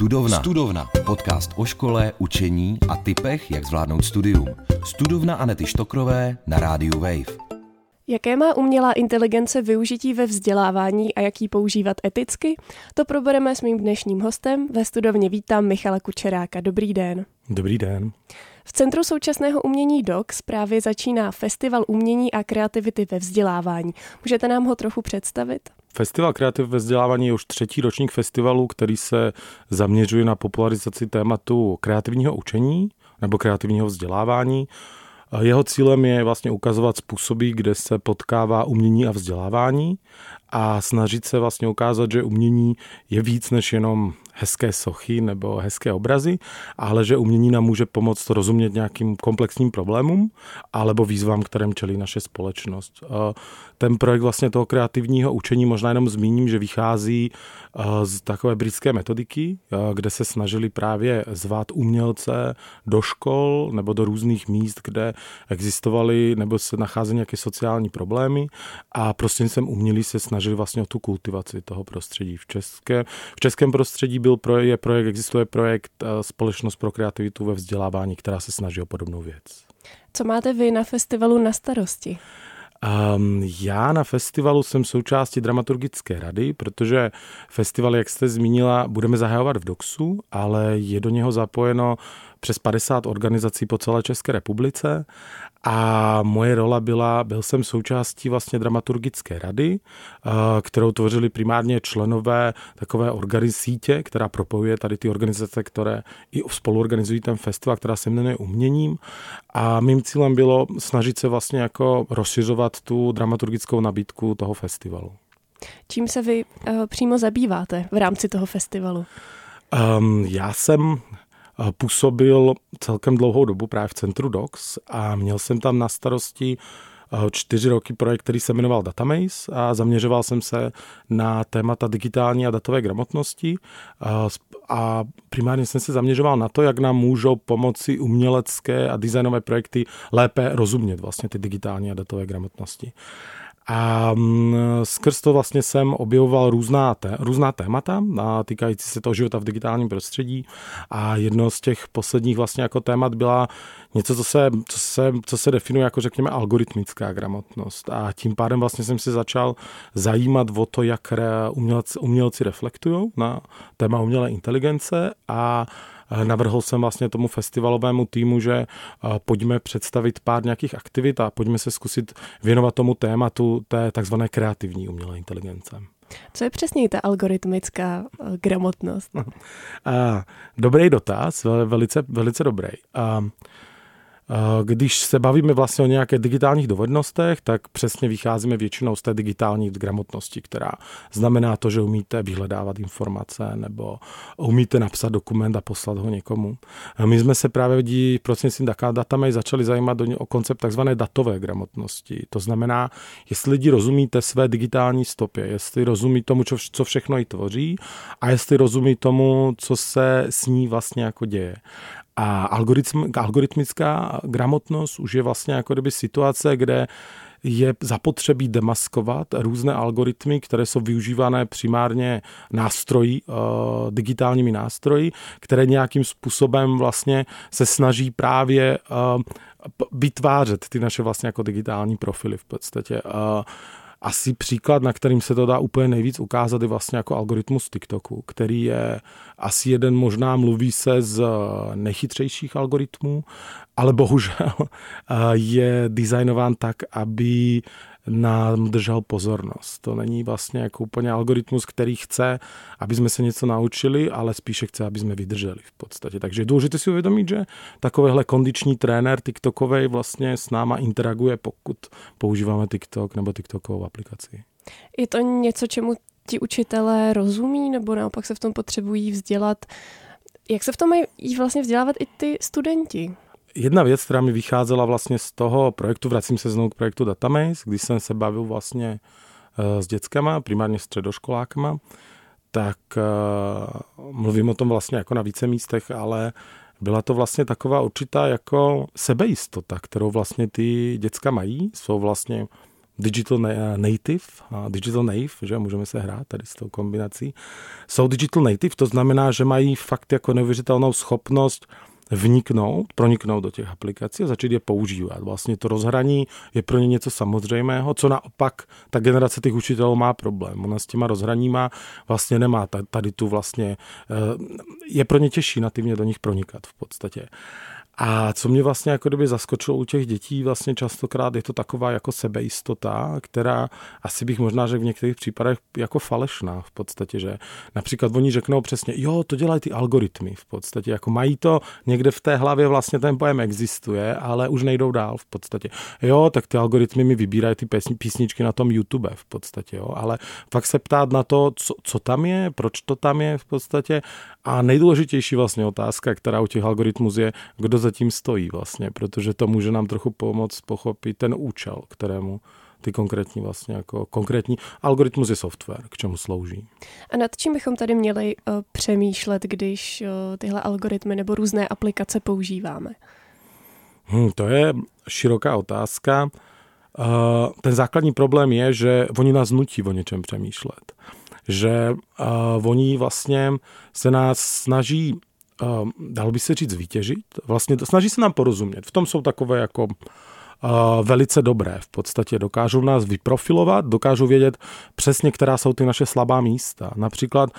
Studovna. Studovna. Podcast o škole, učení a typech, jak zvládnout studium. Studovna Anety Štokrové na rádiu Wave. Jaké má umělá inteligence využití ve vzdělávání a jak ji používat eticky? To probereme s mým dnešním hostem. Ve studovně vítám Michala Kučeráka. Dobrý den. Dobrý den. V Centru současného umění DOX právě začíná Festival umění a kreativity ve vzdělávání. Můžete nám ho trochu představit? Festival kreativ ve vzdělávání je už třetí ročník festivalu, který se zaměřuje na popularizaci tématu kreativního učení nebo kreativního vzdělávání. Jeho cílem je vlastně ukazovat způsoby, kde se potkává umění a vzdělávání a snažit se vlastně ukázat, že umění je víc než jenom hezké sochy nebo hezké obrazy, ale že umění nám může pomoct rozumět nějakým komplexním problémům alebo výzvám, kterým čelí naše společnost. Ten projekt vlastně toho kreativního učení možná jenom zmíním, že vychází z takové britské metodiky, kde se snažili právě zvát umělce do škol nebo do různých míst, kde existovaly nebo se nacházely nějaké sociální problémy a prostřednictvím umělí se snažili vlastně o tu kultivaci toho prostředí. V, české, v českém prostředí byl projekt, je projekt, existuje projekt Společnost pro kreativitu ve vzdělávání, která se snaží o podobnou věc. Co máte vy na festivalu na starosti? Um, já na festivalu jsem součástí dramaturgické rady, protože festival, jak jste zmínila, budeme zahajovat v DOXu, ale je do něho zapojeno přes 50 organizací po celé České republice a moje rola byla, byl jsem součástí vlastně dramaturgické rady, kterou tvořili primárně členové takové sítě, která propojuje tady ty organizace, které i spoluorganizují ten festival, která se jmenuje Uměním. A mým cílem bylo snažit se vlastně jako rozšiřovat tu dramaturgickou nabídku toho festivalu. Čím se vy uh, přímo zabýváte v rámci toho festivalu? Um, já jsem působil celkem dlouhou dobu právě v centru DOCS a měl jsem tam na starosti eh, čtyři roky projekt, který se jmenoval Datamaze a zaměřoval jsem se na témata digitální a datové gramotnosti eh, a primárně jsem se zaměřoval na to, jak nám můžou pomoci umělecké a designové projekty lépe rozumět vlastně ty digitální a datové gramotnosti. A mm, skrz to vlastně jsem objevoval různá, té, různá témata týkající se toho života v digitálním prostředí. A jedno z těch posledních vlastně jako témat byla něco, co se, co se, co se definuje jako řekněme algoritmická gramotnost. A tím pádem vlastně jsem si začal zajímat o to, jak umělci, umělci reflektují na téma umělé inteligence. A Navrhl jsem vlastně tomu festivalovému týmu, že pojďme představit pár nějakých aktivit a pojďme se zkusit věnovat tomu tématu té takzvané kreativní umělé inteligence. Co je přesně ta algoritmická gramotnost? Dobrý dotaz, velice, velice dobrý. Když se bavíme vlastně o nějaké digitálních dovednostech, tak přesně vycházíme většinou z té digitální gramotnosti, která znamená to, že umíte vyhledávat informace nebo umíte napsat dokument a poslat ho někomu. My jsme se právě díky prostřednictvím database začali zajímat o koncept takzvané datové gramotnosti. To znamená, jestli lidi rozumíte své digitální stopě, jestli rozumí tomu, co všechno ji tvoří a jestli rozumí tomu, co se s ní vlastně jako děje. A algoritm, algoritmická gramotnost už je vlastně jako kdyby situace, kde je zapotřebí demaskovat různé algoritmy, které jsou využívané primárně nástroji, eh, digitálními nástroji, které nějakým způsobem vlastně se snaží právě eh, vytvářet ty naše vlastně jako digitální profily v podstatě. Asi příklad, na kterým se to dá úplně nejvíc ukázat, je vlastně jako algoritmus TikToku, který je asi jeden možná mluví se z nechytřejších algoritmů, ale bohužel je designován tak, aby nám držel pozornost. To není vlastně jako úplně algoritmus, který chce, aby jsme se něco naučili, ale spíše chce, aby jsme vydrželi v podstatě. Takže je důležité si uvědomit, že takovýhle kondiční trenér TikTokovej vlastně s náma interaguje, pokud používáme TikTok nebo TikTokovou aplikaci. Je to něco, čemu ti učitelé rozumí, nebo naopak se v tom potřebují vzdělat? Jak se v tom mají vlastně vzdělávat i ty studenti? Jedna věc, která mi vycházela vlastně z toho projektu, vracím se znovu k projektu Datamaze, když jsem se bavil vlastně eh, s dětskama, primárně středoškolákama, tak uh, mluvím o tom vlastně jako na více místech, ale byla to vlastně taková určitá jako sebejistota, kterou vlastně ty děcka mají. Jsou vlastně digital native, digital native, že můžeme se hrát tady s tou kombinací, jsou digital native, to znamená, že mají fakt jako neuvěřitelnou schopnost vniknout, proniknout do těch aplikací a začít je používat. Vlastně to rozhraní je pro ně něco samozřejmého, co naopak ta generace těch učitelů má problém. Ona s těma rozhraníma vlastně nemá tady tu vlastně, eh, je pro ně těžší nativně do nich pronikat v podstatě. A co mě vlastně jako kdyby zaskočilo u těch dětí, vlastně častokrát je to taková jako sebejistota, která asi bych možná řekl v některých případech jako falešná v podstatě, že například oni řeknou přesně, jo, to dělají ty algoritmy v podstatě, jako mají to někde v té hlavě vlastně ten pojem existuje, ale už nejdou dál v podstatě. Jo, tak ty algoritmy mi vybírají ty písničky na tom YouTube v podstatě, jo, ale fakt se ptát na to, co, co tam je, proč to tam je v podstatě a nejdůležitější vlastně otázka, která u těch algoritmů je, kdo za tím stojí vlastně, protože to může nám trochu pomoct pochopit ten účel, kterému ty konkrétní vlastně jako konkrétní algoritmus je software, k čemu slouží. A nad čím bychom tady měli uh, přemýšlet, když uh, tyhle algoritmy nebo různé aplikace používáme? Hmm, to je široká otázka. Uh, ten základní problém je, že oni nás nutí o něčem přemýšlet. Že uh, oni vlastně se nás snaží dalo by se říct, vytěžit. Vlastně snaží se nám porozumět. V tom jsou takové jako uh, velice dobré. V podstatě dokážou nás vyprofilovat, dokážou vědět přesně, která jsou ty naše slabá místa. Například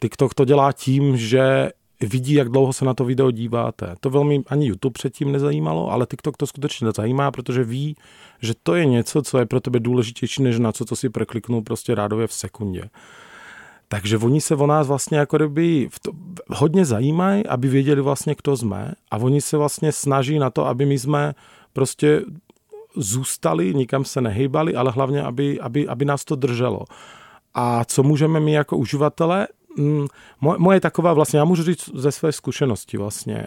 TikTok to dělá tím, že vidí, jak dlouho se na to video díváte. To velmi ani YouTube předtím nezajímalo, ale TikTok to skutečně zajímá, protože ví, že to je něco, co je pro tebe důležitější, než na co, co si prekliknul prostě rádově v sekundě. Takže oni se o nás vlastně jako kdyby to hodně zajímají, aby věděli vlastně, kdo jsme a oni se vlastně snaží na to, aby my jsme prostě zůstali, nikam se nehýbali, ale hlavně, aby, aby, aby nás to drželo. A co můžeme my jako uživatelé? Mm, moje taková vlastně, já můžu říct ze své zkušenosti vlastně,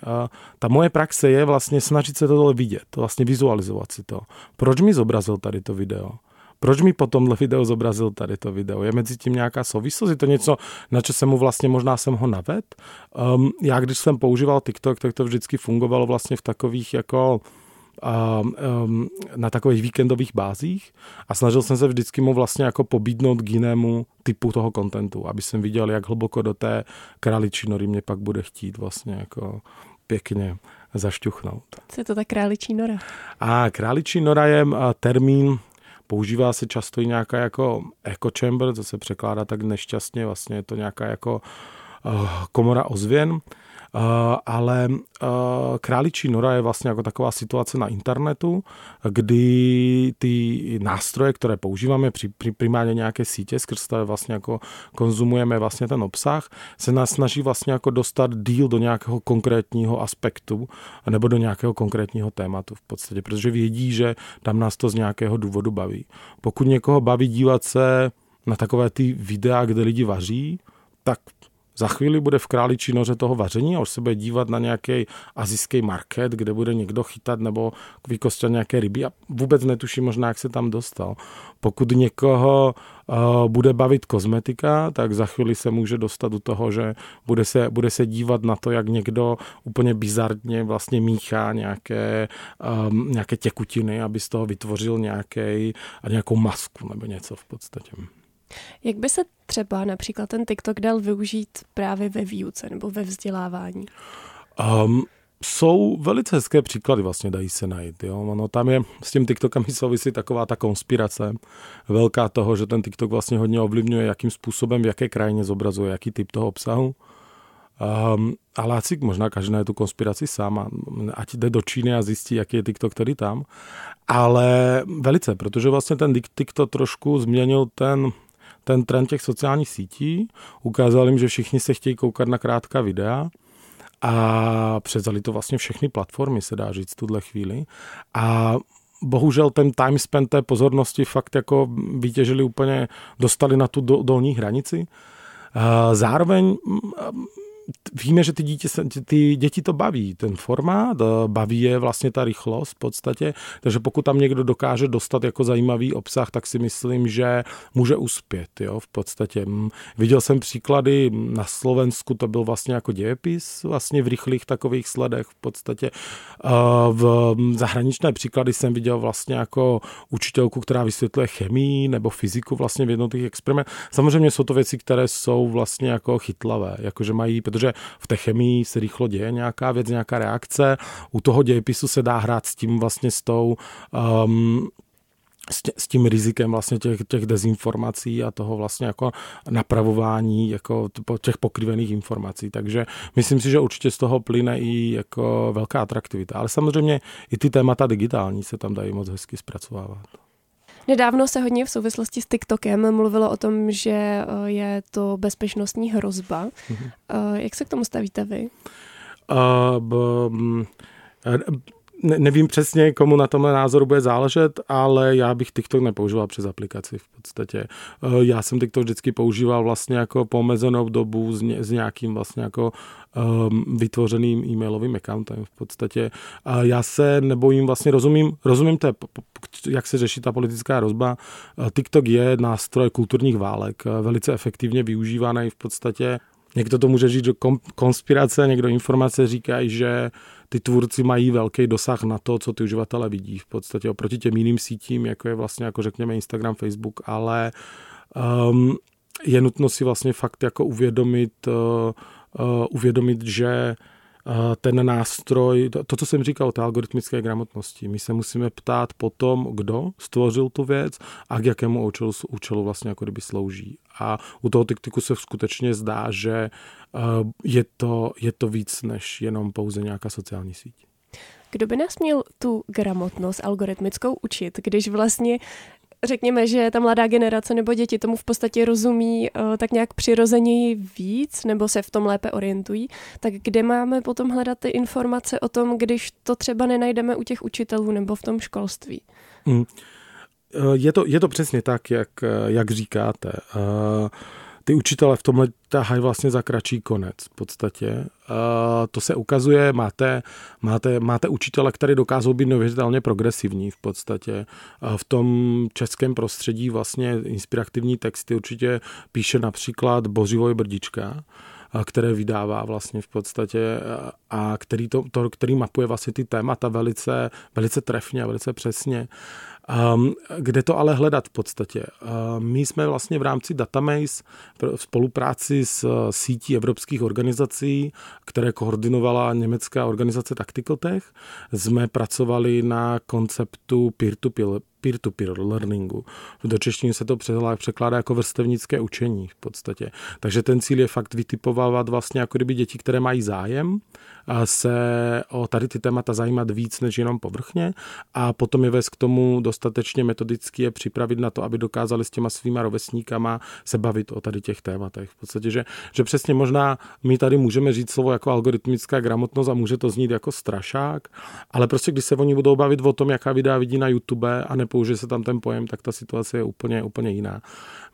ta moje praxe je vlastně snažit se tohle vidět, vlastně vizualizovat si to. Proč mi zobrazil tady to video? Proč mi po tomhle videu zobrazil tady to video? Je mezi tím nějaká souvislost? Je to něco, na co jsem mu vlastně možná jsem ho naved? Um, já když jsem používal TikTok, tak to vždycky fungovalo vlastně v takových jako um, um, na takových víkendových bázích a snažil jsem se vždycky mu vlastně jako pobídnout k jinému typu toho kontentu, aby jsem viděl, jak hluboko do té králičí nory mě pak bude chtít vlastně jako pěkně zašťuchnout. Co je to ta králičí nora? A králičí nora je termín, Používá se často i nějaká jako echo chamber, co se překládá tak nešťastně, vlastně je to nějaká jako uh, komora ozvěn. Uh, ale uh, králičí nora je vlastně jako taková situace na internetu, kdy ty nástroje, které používáme, primárně nějaké sítě, skrz které vlastně jako konzumujeme vlastně ten obsah, se nás snaží vlastně jako dostat díl do nějakého konkrétního aspektu nebo do nějakého konkrétního tématu v podstatě, protože vědí, že tam nás to z nějakého důvodu baví. Pokud někoho baví dívat se na takové ty videa, kde lidi vaří, tak za chvíli bude v králičí noře toho vaření a už se bude dívat na nějaký azijský market, kde bude někdo chytat nebo vykostat nějaké ryby a vůbec netuší možná, jak se tam dostal. Pokud někoho uh, bude bavit kozmetika, tak za chvíli se může dostat do toho, že bude se, bude se dívat na to, jak někdo úplně bizarně vlastně míchá nějaké, um, nějaké tekutiny, aby z toho vytvořil nějaký, nějakou masku nebo něco v podstatě. Jak by se třeba například ten TikTok dal využít právě ve výuce nebo ve vzdělávání? Um, jsou velice hezké příklady, vlastně dají se najít. Jo? Ono tam je s tím TikTokami souvisí taková ta konspirace velká toho, že ten TikTok vlastně hodně ovlivňuje, jakým způsobem, v jaké krajině zobrazuje, jaký typ toho obsahu. Um, ale asi možná každý je tu konspiraci sám, a ať jde do Číny a zjistí, jaký je TikTok který tam. Ale velice, protože vlastně ten TikTok trošku změnil ten ten trend těch sociálních sítí, ukázal jim, že všichni se chtějí koukat na krátká videa a předzali to vlastně všechny platformy, se dá říct v tuhle chvíli. A bohužel ten time spent té pozornosti fakt jako vytěžili úplně, dostali na tu dolní hranici. Zároveň víme, že ty, dítě, ty děti to baví, ten formát, eh, baví je vlastně ta rychlost v podstatě, takže pokud tam někdo dokáže dostat jako zajímavý obsah, tak si myslím, že může uspět, jo, v podstatě. Mm, viděl jsem příklady na Slovensku, to byl vlastně jako dějepis, vlastně v rychlých takových sledech v podstatě. V zahraničné příklady jsem viděl vlastně jako učitelku, která vysvětluje chemii nebo fyziku vlastně v jednotlivých experimentech. Samozřejmě jsou to věci, které jsou vlastně jako chytlavé, jakože mají protože v té chemii se rychlo děje nějaká věc, nějaká reakce. U toho dějepisu se dá hrát s tím vlastně s tou um, s tím rizikem vlastně těch, těch dezinformací a toho vlastně jako napravování jako těch pokrivených informací. Takže myslím si, že určitě z toho plyne i jako velká atraktivita. Ale samozřejmě i ty témata digitální se tam dají moc hezky zpracovávat. Nedávno se hodně v souvislosti s TikTokem mluvilo o tom, že eh, je to bezpečnostní hrozba. Mm-hmm. Jak se k tomu stavíte vy? Uh, b, m, ne, nevím přesně, komu na tomhle názoru bude záležet, ale já bych TikTok nepoužíval přes aplikaci v podstatě. Eh, já jsem TikTok vždycky používal vlastně jako po omezenou dobu s, ně, s nějakým vlastně jako um, vytvořeným e-mailovým accountem v podstatě. A já se nebojím, vlastně rozumím, rozumím té, jak se řeší ta politická rozba. Eh, TikTok je nástroj kulturních válek, eh, velice efektivně využívaný v podstatě Někdo to může říct, že konspirace, někdo informace říkají, že ty tvůrci mají velký dosah na to, co ty uživatelé vidí v podstatě oproti těm jiným sítím, jako je vlastně, jako řekněme Instagram, Facebook, ale um, je nutno si vlastně fakt jako uvědomit, uh, uh, uvědomit, že ten nástroj, to, co jsem říkal o té algoritmické gramotnosti, my se musíme ptát potom, kdo stvořil tu věc a k jakému účelu, účelu vlastně jako kdyby slouží. A u toho TikToku se skutečně zdá, že je to, je to víc než jenom pouze nějaká sociální síť. Kdo by nás měl tu gramotnost algoritmickou učit, když vlastně řekněme, že ta mladá generace nebo děti tomu v podstatě rozumí uh, tak nějak přirozeněji víc nebo se v tom lépe orientují, tak kde máme potom hledat ty informace o tom, když to třeba nenajdeme u těch učitelů nebo v tom školství? Hmm. Je to, je to přesně tak, jak, jak říkáte. Uh, ty učitele v tomhle tahají vlastně za kratší konec v podstatě. To se ukazuje, máte, máte, máte učitele, které dokážou být neuvěřitelně progresivní v podstatě. V tom českém prostředí vlastně inspirativní texty určitě píše například Bořivoj Brdička, které vydává vlastně v podstatě a který, to, to, který mapuje vlastně ty témata velice, velice trefně a velice přesně. Um, kde to ale hledat v podstatě? Uh, my jsme vlastně v rámci Datamaze v spolupráci s uh, sítí evropských organizací, které koordinovala německá organizace Tactical Tech, jsme pracovali na konceptu peer-to-peer peer-to-peer learningu. Do češtiny se to překládá jako vrstevnické učení v podstatě. Takže ten cíl je fakt vytipovávat vlastně jako kdyby děti, které mají zájem, se o tady ty témata zajímat víc než jenom povrchně a potom je vést k tomu dostatečně metodicky je připravit na to, aby dokázali s těma svýma rovesníkama se bavit o tady těch tématech. V podstatě, že, že přesně možná my tady můžeme říct slovo jako algoritmická gramotnost a může to znít jako strašák, ale prostě když se oni budou bavit o tom, jaká videa vidí na YouTube a nepoužije se tam ten pojem, tak ta situace je úplně, úplně jiná.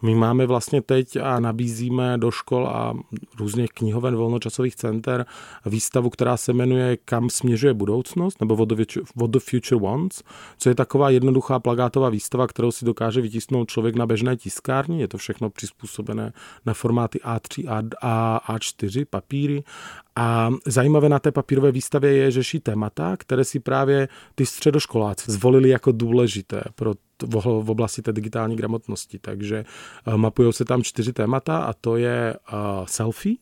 My máme vlastně teď a nabízíme do škol a různých knihoven volnočasových center výstavu, která se jmenuje Kam směřuje budoucnost, nebo What the Future Wants, co je taková jednoduchá plagátová výstava, kterou si dokáže vytisknout člověk na běžné tiskárně. Je to všechno přizpůsobené na formáty A3 a A4 papíry a zajímavé na té papírové výstavě je, že řeší témata, které si právě ty středoškoláci zvolili jako důležité pro v oblasti té digitální gramotnosti. Takže eh, mapují se tam čtyři témata a to je eh, selfie,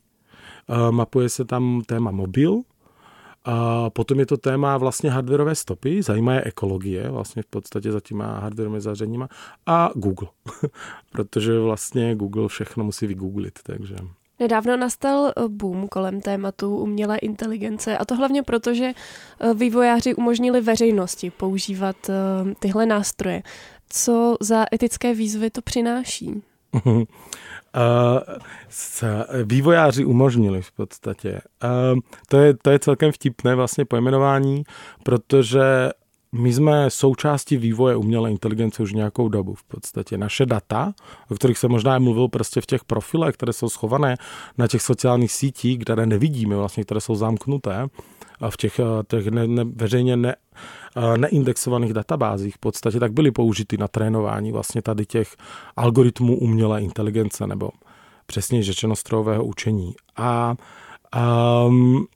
eh, mapuje se tam téma mobil, a potom je to téma vlastně hardwareové stopy, zajímá je ekologie, vlastně v podstatě za těma hardwareovými zařeníma a Google, protože vlastně Google všechno musí vygooglit, takže... Nedávno nastal eh, boom kolem tématu umělé inteligence a to hlavně proto, že eh, vývojáři umožnili veřejnosti používat eh, tyhle nástroje. Co za etické výzvy to přináší? vývojáři umožnili v podstatě. to, je, to je celkem vtipné vlastně pojmenování, protože my jsme součástí vývoje umělé inteligence už nějakou dobu v podstatě. Naše data, o kterých se možná mluvil prostě v těch profilech, které jsou schované na těch sociálních sítích, které nevidíme, vlastně, které jsou zamknuté, a v těch, těch ne, ne, veřejně ne, neindexovaných databázích v podstatě, tak byly použity na trénování vlastně tady těch algoritmů umělé inteligence nebo přesně řečeno strojového učení. A um,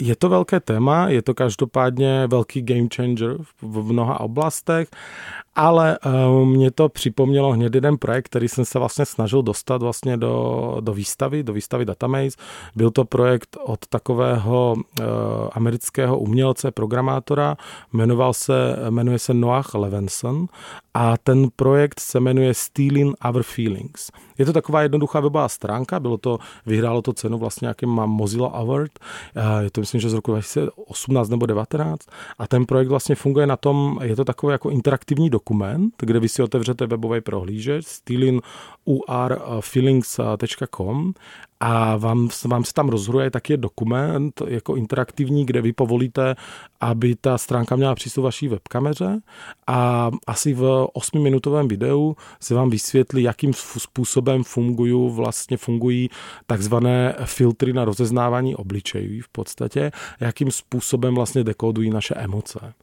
je to velké téma, je to každopádně velký game changer v mnoha oblastech, ale uh, mě to připomnělo hned jeden projekt, který jsem se vlastně snažil dostat vlastně do, do výstavy, do výstavy Datamaze. Byl to projekt od takového uh, amerického umělce, programátora, jmenoval se, jmenuje se Noah Levinson a ten projekt se jmenuje Stealing Our Feelings. Je to taková jednoduchá webová stránka, bylo to, vyhrálo to cenu vlastně nějakým Mozilla Award, je to myslím, že z roku 2018 nebo 2019 a ten projekt vlastně funguje na tom, je to takový jako interaktivní dokument, kde vy si otevřete webový prohlížeč stealingurfeelings.com a vám, vám se tam rozhruje taky dokument jako interaktivní, kde vy povolíte, aby ta stránka měla přístup vaší webkameře a asi v 8-minutovém videu se vám vysvětlí, jakým způsobem fungují, vlastně fungují takzvané filtry na rozeznávání obličejů v podstatě, jakým způsobem vlastně dekodují naše emoce.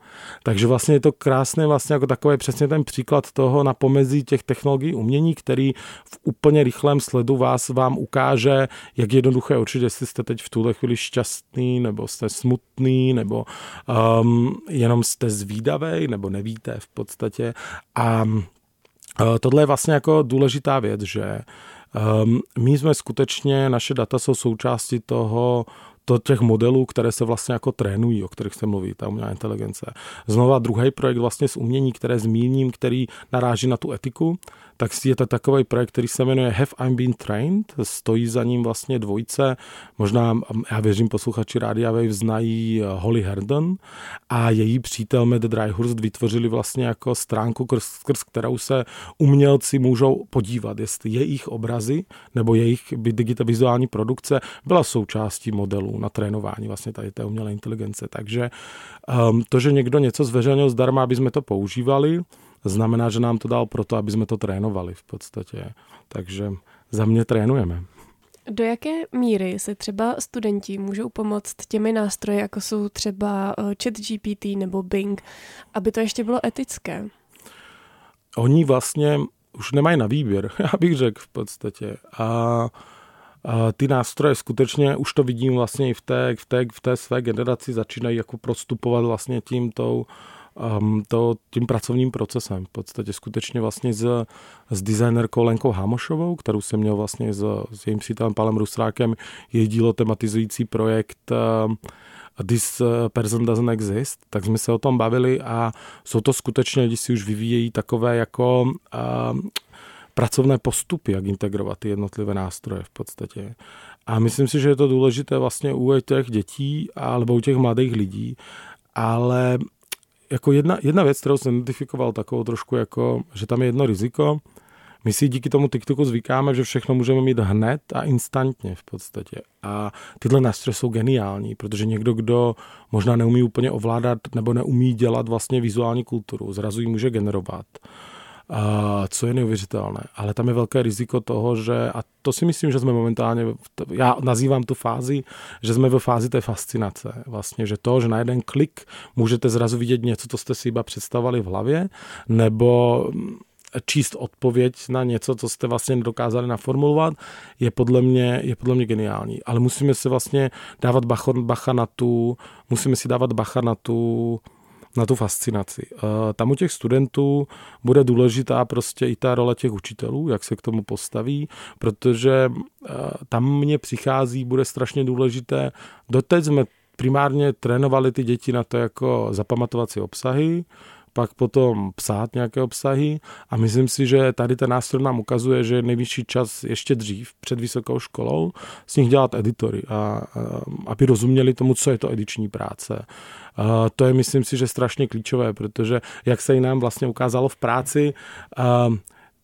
Takže vlastně je to krásné vlastně jako takový přesně ten příklad toho na pomezí těch technologií umění, který v úplně rychlém sledu vás vám ukáže, jak jednoduché určit, jestli jste teď v tuhle chvíli šťastný, nebo jste smutný, nebo um, jenom jste zvídavý, nebo nevíte v podstatě. A uh, tohle je vlastně jako důležitá věc, že um, my jsme skutečně, naše data jsou součástí toho, to těch modelů, které se vlastně jako trénují, o kterých se mluví, ta umělá inteligence. Znova druhý projekt vlastně z umění, které zmíním, který naráží na tu etiku, tak je to takový projekt, který se jmenuje Have I Been Trained, stojí za ním vlastně dvojce, možná, já věřím, posluchači Rádia Wave znají eh, Holly Herndon a její přítel Matt Dryhurst vytvořili vlastně jako stránku, skrz kterou se umělci můžou podívat, jestli jejich obrazy nebo jejich digitální produkce byla součástí modelů na trénování vlastně tady té umělé inteligence. Takže um, to, že někdo něco zveřejnil zdarma, aby jsme to používali, znamená, že nám to dal proto, aby jsme to trénovali v podstatě. Takže za mě trénujeme. Do jaké míry se třeba studenti můžou pomoct těmi nástroji, jako jsou třeba eh, ChatGPT nebo Bing, aby to ještě bylo etické? Oni vlastně už nemají na výběr, já bych řekl v podstatě. A, a ty nástroje skutečně, už to vidím vlastně i v té, v té, v té své generaci, začínají jako prostupovat vlastně tím tou, um, to, tím pracovním procesem. V podstatě skutečně vlastně s, s designerkou Lenkou Hamošovou, kterou jsem měl vlastně s, s jejím přítelem Palem Rusrákem, její dílo tematizující projekt uh, This Person Doesn't Exist, tak jsme se o tom bavili a jsou to skutečně lidi si už vyvíjejí takové jako uh, pracovné postupy, jak integrovat ty jednotlivé nástroje v podstatě. A myslím si, že je to důležité vlastně u těch dětí alebo u těch mladých lidí, ale jako jedna, jedna věc, kterou jsem identifikoval takovou trošku jako, že tam je jedno riziko, my si díky tomu TikToku zvykáme, že všechno můžeme mít hned a instantně v podstatě. A tyhle nástroje jsou geniální, protože někdo, kdo možná neumí úplně ovládat nebo neumí dělat vlastně vizuální kulturu, zrazu ji může generovat co je neuvěřitelné. Ale tam je velké riziko toho, že, a to si myslím, že jsme momentálně, já nazývám tu fázi, že jsme ve fázi té fascinace. Vlastně, že to, že na jeden klik můžete zrazu vidět něco, co jste si iba představovali v hlavě, nebo číst odpověď na něco, co jste vlastně nedokázali naformulovat, je podle mě, je podle mě geniální. Ale musíme si vlastně dávat bacha, bacha na tu, musíme si dávat bacha na tu, na tu fascinaci. Eh, tam u těch studentů bude důležitá prostě i ta role těch učitelů, jak se k tomu postaví, protože eh, tam mně přichází, bude strašně důležité. Doteď jsme primárně trénovali ty děti na to jako zapamatovat si obsahy, pak potom psát nějaké obsahy a myslím si, že tady ten nástroj nám ukazuje, že je nejvyšší čas ještě dřív, před vysokou školou, s nich dělat editory, a, a, aby rozuměli tomu, co je to ediční práce. A to je, myslím si, že strašně klíčové, protože jak se i nám vlastně ukázalo v práci, a,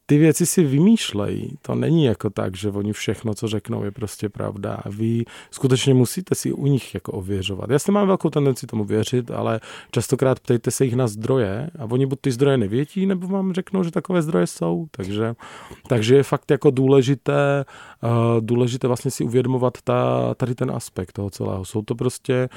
ty věci si vymýšlejí. To není jako tak, že oni všechno, co řeknou, je prostě pravda. Vy skutečně musíte si u nich jako ověřovat. Já si mám velkou tendenci tomu věřit, ale častokrát ptejte se jich na zdroje a oni buď ty zdroje nevědí, nebo vám řeknou, že takové zdroje jsou. Takže, takže je fakt jako důležité, uh, důležité vlastně si uvědomovat ta, tady ten aspekt toho celého. Jsou to prostě,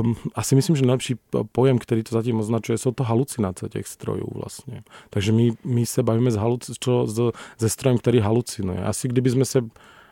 um, asi myslím, že nejlepší pojem, který to zatím označuje, jsou to halucinace těch strojů vlastně. Takže my, my se bavíme s haluc, čo, s, se strojem, který halucinuje. Asi kdybychom se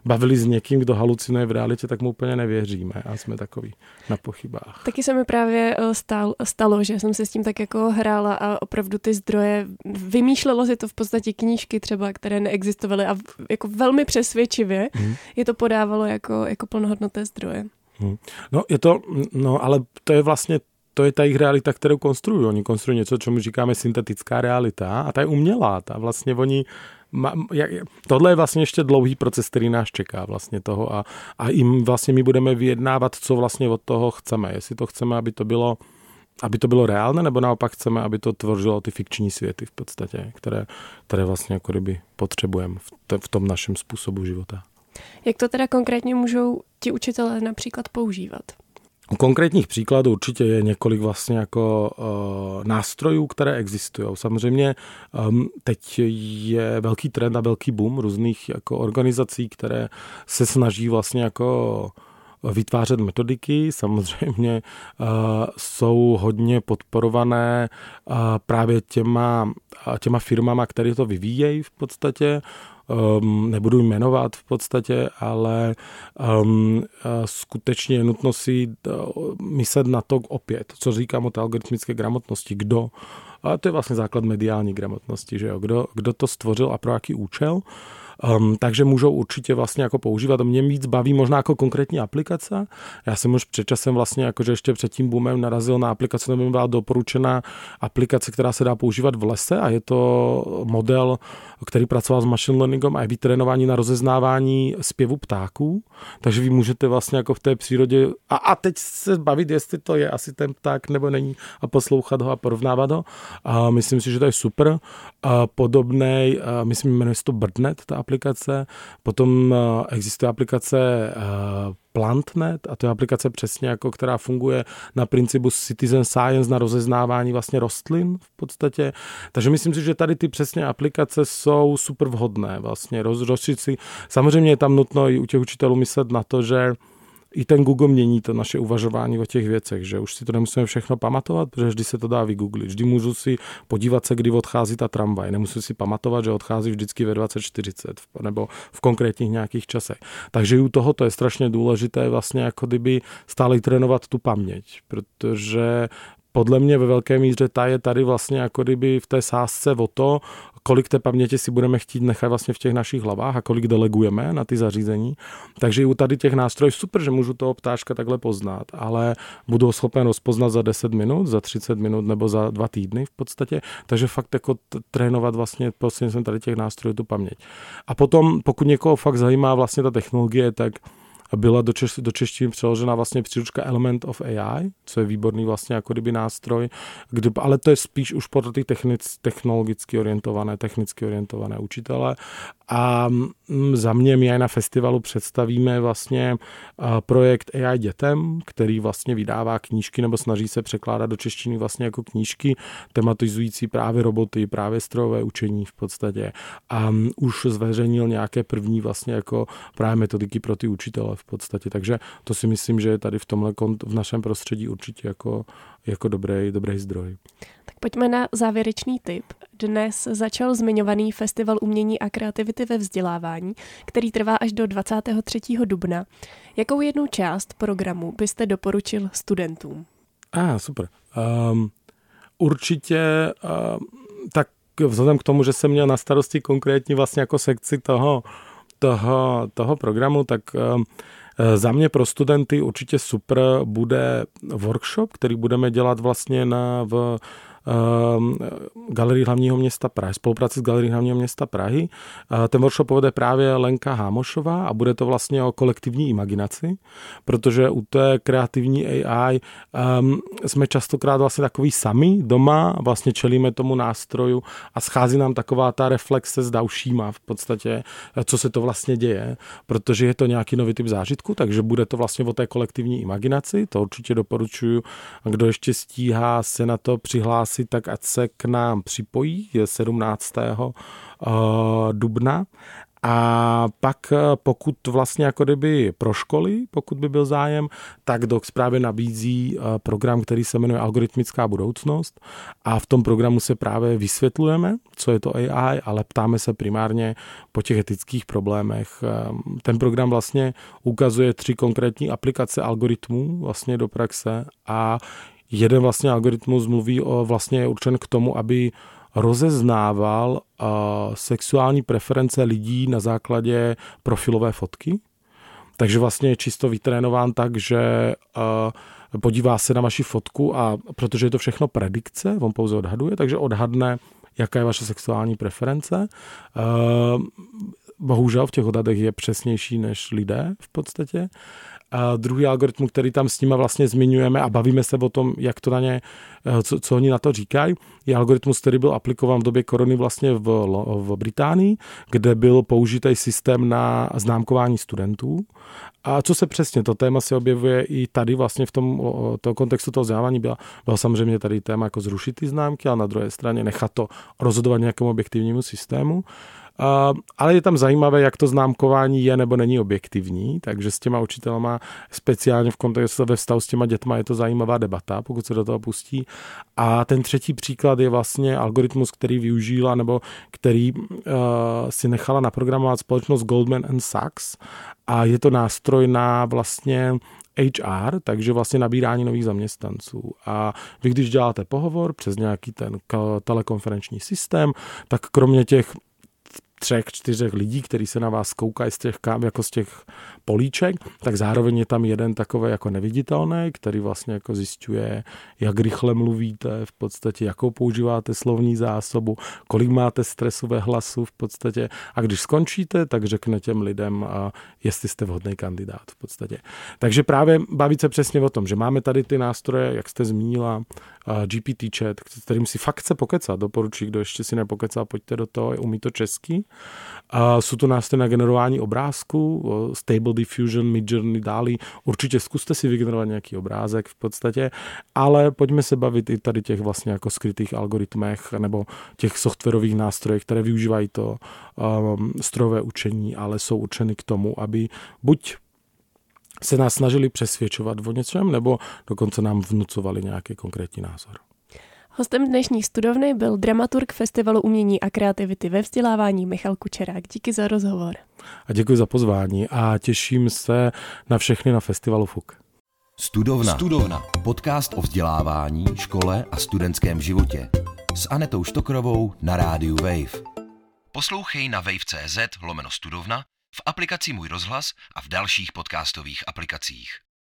bavili s někým, kdo halucinuje v realitě, tak mu úplně nevěříme a jsme takový na pochybách. Taky se mi právě eh, stál, stalo, že jsem se s tím tak jako hrála a opravdu ty zdroje, vymýšlelo si to v podstatě knížky třeba, které neexistovaly a jako velmi přesvědčivě hmm. je to podávalo jako, jako plnohodnoté zdroje. Hmm. No je to, no ale to je vlastně to je ta jejich realita, kterou konstruují. Oni konstruují něco, čemu říkáme syntetická realita a ta je umělá. Ta vlastně oni tohle je vlastně ještě dlouhý proces, který nás čeká vlastně toho a, a jim vlastně my budeme vyjednávat, co vlastně od toho chceme. Jestli to chceme, aby to bylo aby to bylo reálné, nebo naopak chceme, aby to tvořilo ty fikční světy v podstatě, které, které vlastně jako kdyby potřebujeme v, te, v tom našem způsobu života. Jak to teda konkrétně můžou ti učitelé například používat? Konkrétních příkladů určitě je několik vlastně jako uh, nástrojů, které existují. Samozřejmě um, teď je velký trend a velký boom různých jako organizací, které se snaží vlastně jako vytvářet metodiky. Samozřejmě uh, jsou hodně podporované uh, právě těma, těma firmama, které to vyvíjejí v podstatě um, nebudu jmenovat v podstatě, ale um, skutečně je nutno si uh, myslet na to opět, co říkám o té algoritmické gramotnosti, kdo a to je vlastně základ mediální gramotnosti, že jo? Kdo, kdo to stvořil a pro jaký účel. Um, takže můžou určitě vlastně jako používat. Mě víc baví možná jako konkrétní aplikace. Já jsem už před časem vlastně, jakože ještě před tím boomem narazil na aplikaci, nebo byla doporučena aplikace, která se dá používat v lese a je to model, který pracoval s machine learningem a je vytrénování na rozeznávání zpěvu ptáků. Takže vy můžete vlastně jako v té přírodě a, a teď se bavit, jestli to je asi ten pták nebo není a poslouchat ho a porovnávat ho. A myslím si, že to je super. A podobný, myslím, jmenuje se to Birdnet, ta aplikace. Potom eh, existuje aplikace eh, Plantnet a to je aplikace přesně jako, která funguje na principu citizen science, na rozeznávání vlastně rostlin v podstatě. Takže myslím si, že tady ty přesně aplikace jsou super vhodné vlastně. Roz, rozšířit si. Samozřejmě je tam nutno i u těch učitelů myslet na to, že i ten Google mění to naše uvažování o těch věcech, že už si to nemusíme všechno pamatovat, protože vždy se to dá vygooglit. Vždy můžu si podívat se, kdy odchází ta tramvaj. Nemusím si pamatovat, že odchází vždycky ve 2040 nebo v konkrétních nějakých časech. Takže u toho to je strašně důležité vlastně jako kdyby stále trénovat tu paměť, protože podle mě ve velké míře ta je tady vlastně jako kdyby v té sázce o to, kolik té paměti si budeme chtít nechat vlastně v těch našich hlavách a kolik delegujeme na ty zařízení. Takže i u tady těch nástrojů super, že můžu toho ptáčka takhle poznat, ale budu schopen rozpoznat za 10 minut, za 30 minut nebo za dva týdny v podstatě. Takže fakt jako trénovat vlastně jsem tady těch nástrojů tu paměť. A potom, pokud někoho fakt zajímá vlastně ta technologie, tak byla do, češ, do češtiny přeložena vlastně příručka Element of AI, co je výborný vlastně jako kdyby nástroj, kdy, ale to je spíš už pro ty technic, technologicky orientované, technicky orientované učitele a mm, za mě my na festivalu představíme vlastně projekt AI dětem, který vlastně vydává knížky nebo snaží se překládat do češtiny vlastně jako knížky tematizující právě roboty, právě strojové učení v podstatě. A mm, už zveřejnil nějaké první vlastně jako právě metodiky pro ty učitele v podstatě. Takže to si myslím, že je tady v tomhle v našem prostředí určitě jako, jako dobrý, dobrý zdroj. Tak pojďme na závěrečný tip. Dnes začal zmiňovaný Festival umění a kreativity ve vzdělávání, který trvá až do 23. dubna. Jakou jednu část programu byste doporučil studentům? A, ah, super. Um, určitě um, tak vzhledem k tomu, že jsem měl na starosti konkrétně vlastně jako sekci toho, toho, toho programu, tak um, za mě pro studenty určitě super bude workshop, který budeme dělat vlastně na, v Galerii hlavního města Prahy, spolupráci s Galerii hlavního města Prahy. Ten workshop povede právě Lenka Hámošová a bude to vlastně o kolektivní imaginaci, protože u té kreativní AI um, jsme častokrát vlastně takový sami doma, vlastně čelíme tomu nástroju a schází nám taková ta reflexe s dalšíma v podstatě, co se to vlastně děje, protože je to nějaký nový typ zážitku, takže bude to vlastně o té kolektivní imaginaci, to určitě doporučuju. Kdo ještě stíhá se na to přihlásit, tak ať se k nám připojí, je 17. Eh, dubna a pak eh, pokud vlastně jako kdyby pro školy, pokud by byl zájem, tak DOX právě nabízí eh, program, který se jmenuje Algoritmická budoucnost a v tom programu se právě vysvětlujeme, co je to AI, ale ptáme se primárně po těch etických problémech. Ten program vlastně ukazuje tři konkrétní aplikace algoritmů vlastně do praxe a jeden vlastně algoritmus mluví o vlastně je určen k tomu, aby rozeznával uh, sexuální preference lidí na základě profilové fotky. Takže vlastně je čisto vytrénován tak, že uh, podívá se na vaši fotku a protože je to všechno predikce, on pouze odhaduje, takže odhadne, jaká je vaše sexuální preference. Uh, bohužel v těch odhadech je přesnější než lidé v podstatě. Druhý algoritmus, který tam s nimi vlastně zmiňujeme a bavíme se o tom, jak to na ně, eh, co, co oni na to říkají, je algoritmus, který byl aplikován v době korony vlastně v, v Británii, kde byl použitý systém na známkování studentů. A co se přesně, to téma se objevuje i tady vlastně v tom to kontextu toho vzdělávání byla, byla samozřejmě tady téma jako zrušit ty známky, a na druhé straně nechat to rozhodovat nějakému objektivnímu systému. Uh, ale je tam zajímavé, jak to známkování je nebo není objektivní, takže s těma učitelama, speciálně v kontextu ve vztahu s těma dětma, je to zajímavá debata, pokud se do toho pustí. A ten třetí příklad je vlastně algoritmus, který využila nebo který uh, si nechala naprogramovat společnost Goldman and Sachs a je to nástroj na vlastně HR, takže vlastně nabírání nových zaměstnanců. A vy, když děláte pohovor přes nějaký ten telekonferenční systém, tak kromě těch třech, čtyřech lidí, který se na vás koukají z těch, jako z těch políček, tak zároveň je tam jeden takový jako neviditelný, který vlastně jako zjišťuje, jak rychle mluvíte, v podstatě jakou používáte slovní zásobu, kolik máte stresové hlasu v podstatě a když skončíte, tak řekne těm lidem, jestli jste vhodný kandidát v podstatě. Takže právě bavit se přesně o tom, že máme tady ty nástroje, jak jste zmínila, GPT chat, kterým si fakt chce pokecat. Doporučuji, kdo ještě si nepokecá, pojďte do toho, umí to český. A jsou to nástroje na generování obrázku, Stable Diffusion, Midjourney, Dali. Určitě zkuste si vygenerovat nějaký obrázek v podstatě, ale pojďme se bavit i tady těch vlastně jako skrytých algoritmech nebo těch softwarových nástrojech, které využívají to um, strojové učení, ale jsou určeny k tomu, aby buď se nás snažili přesvědčovat o něčem, nebo dokonce nám vnucovali nějaký konkrétní názor. Hostem dnešní studovny byl dramaturg Festivalu umění a kreativity ve vzdělávání Michal Kučerák. Díky za rozhovor. A děkuji za pozvání a těším se na všechny na festivalu FUK. Studovna. Studovna. Podcast o vzdělávání, škole a studentském životě. S Anetou Štokrovou na rádiu Wave. Poslouchej na wave.cz lomeno studovna v aplikaci Můj rozhlas a v dalších podcastových aplikacích.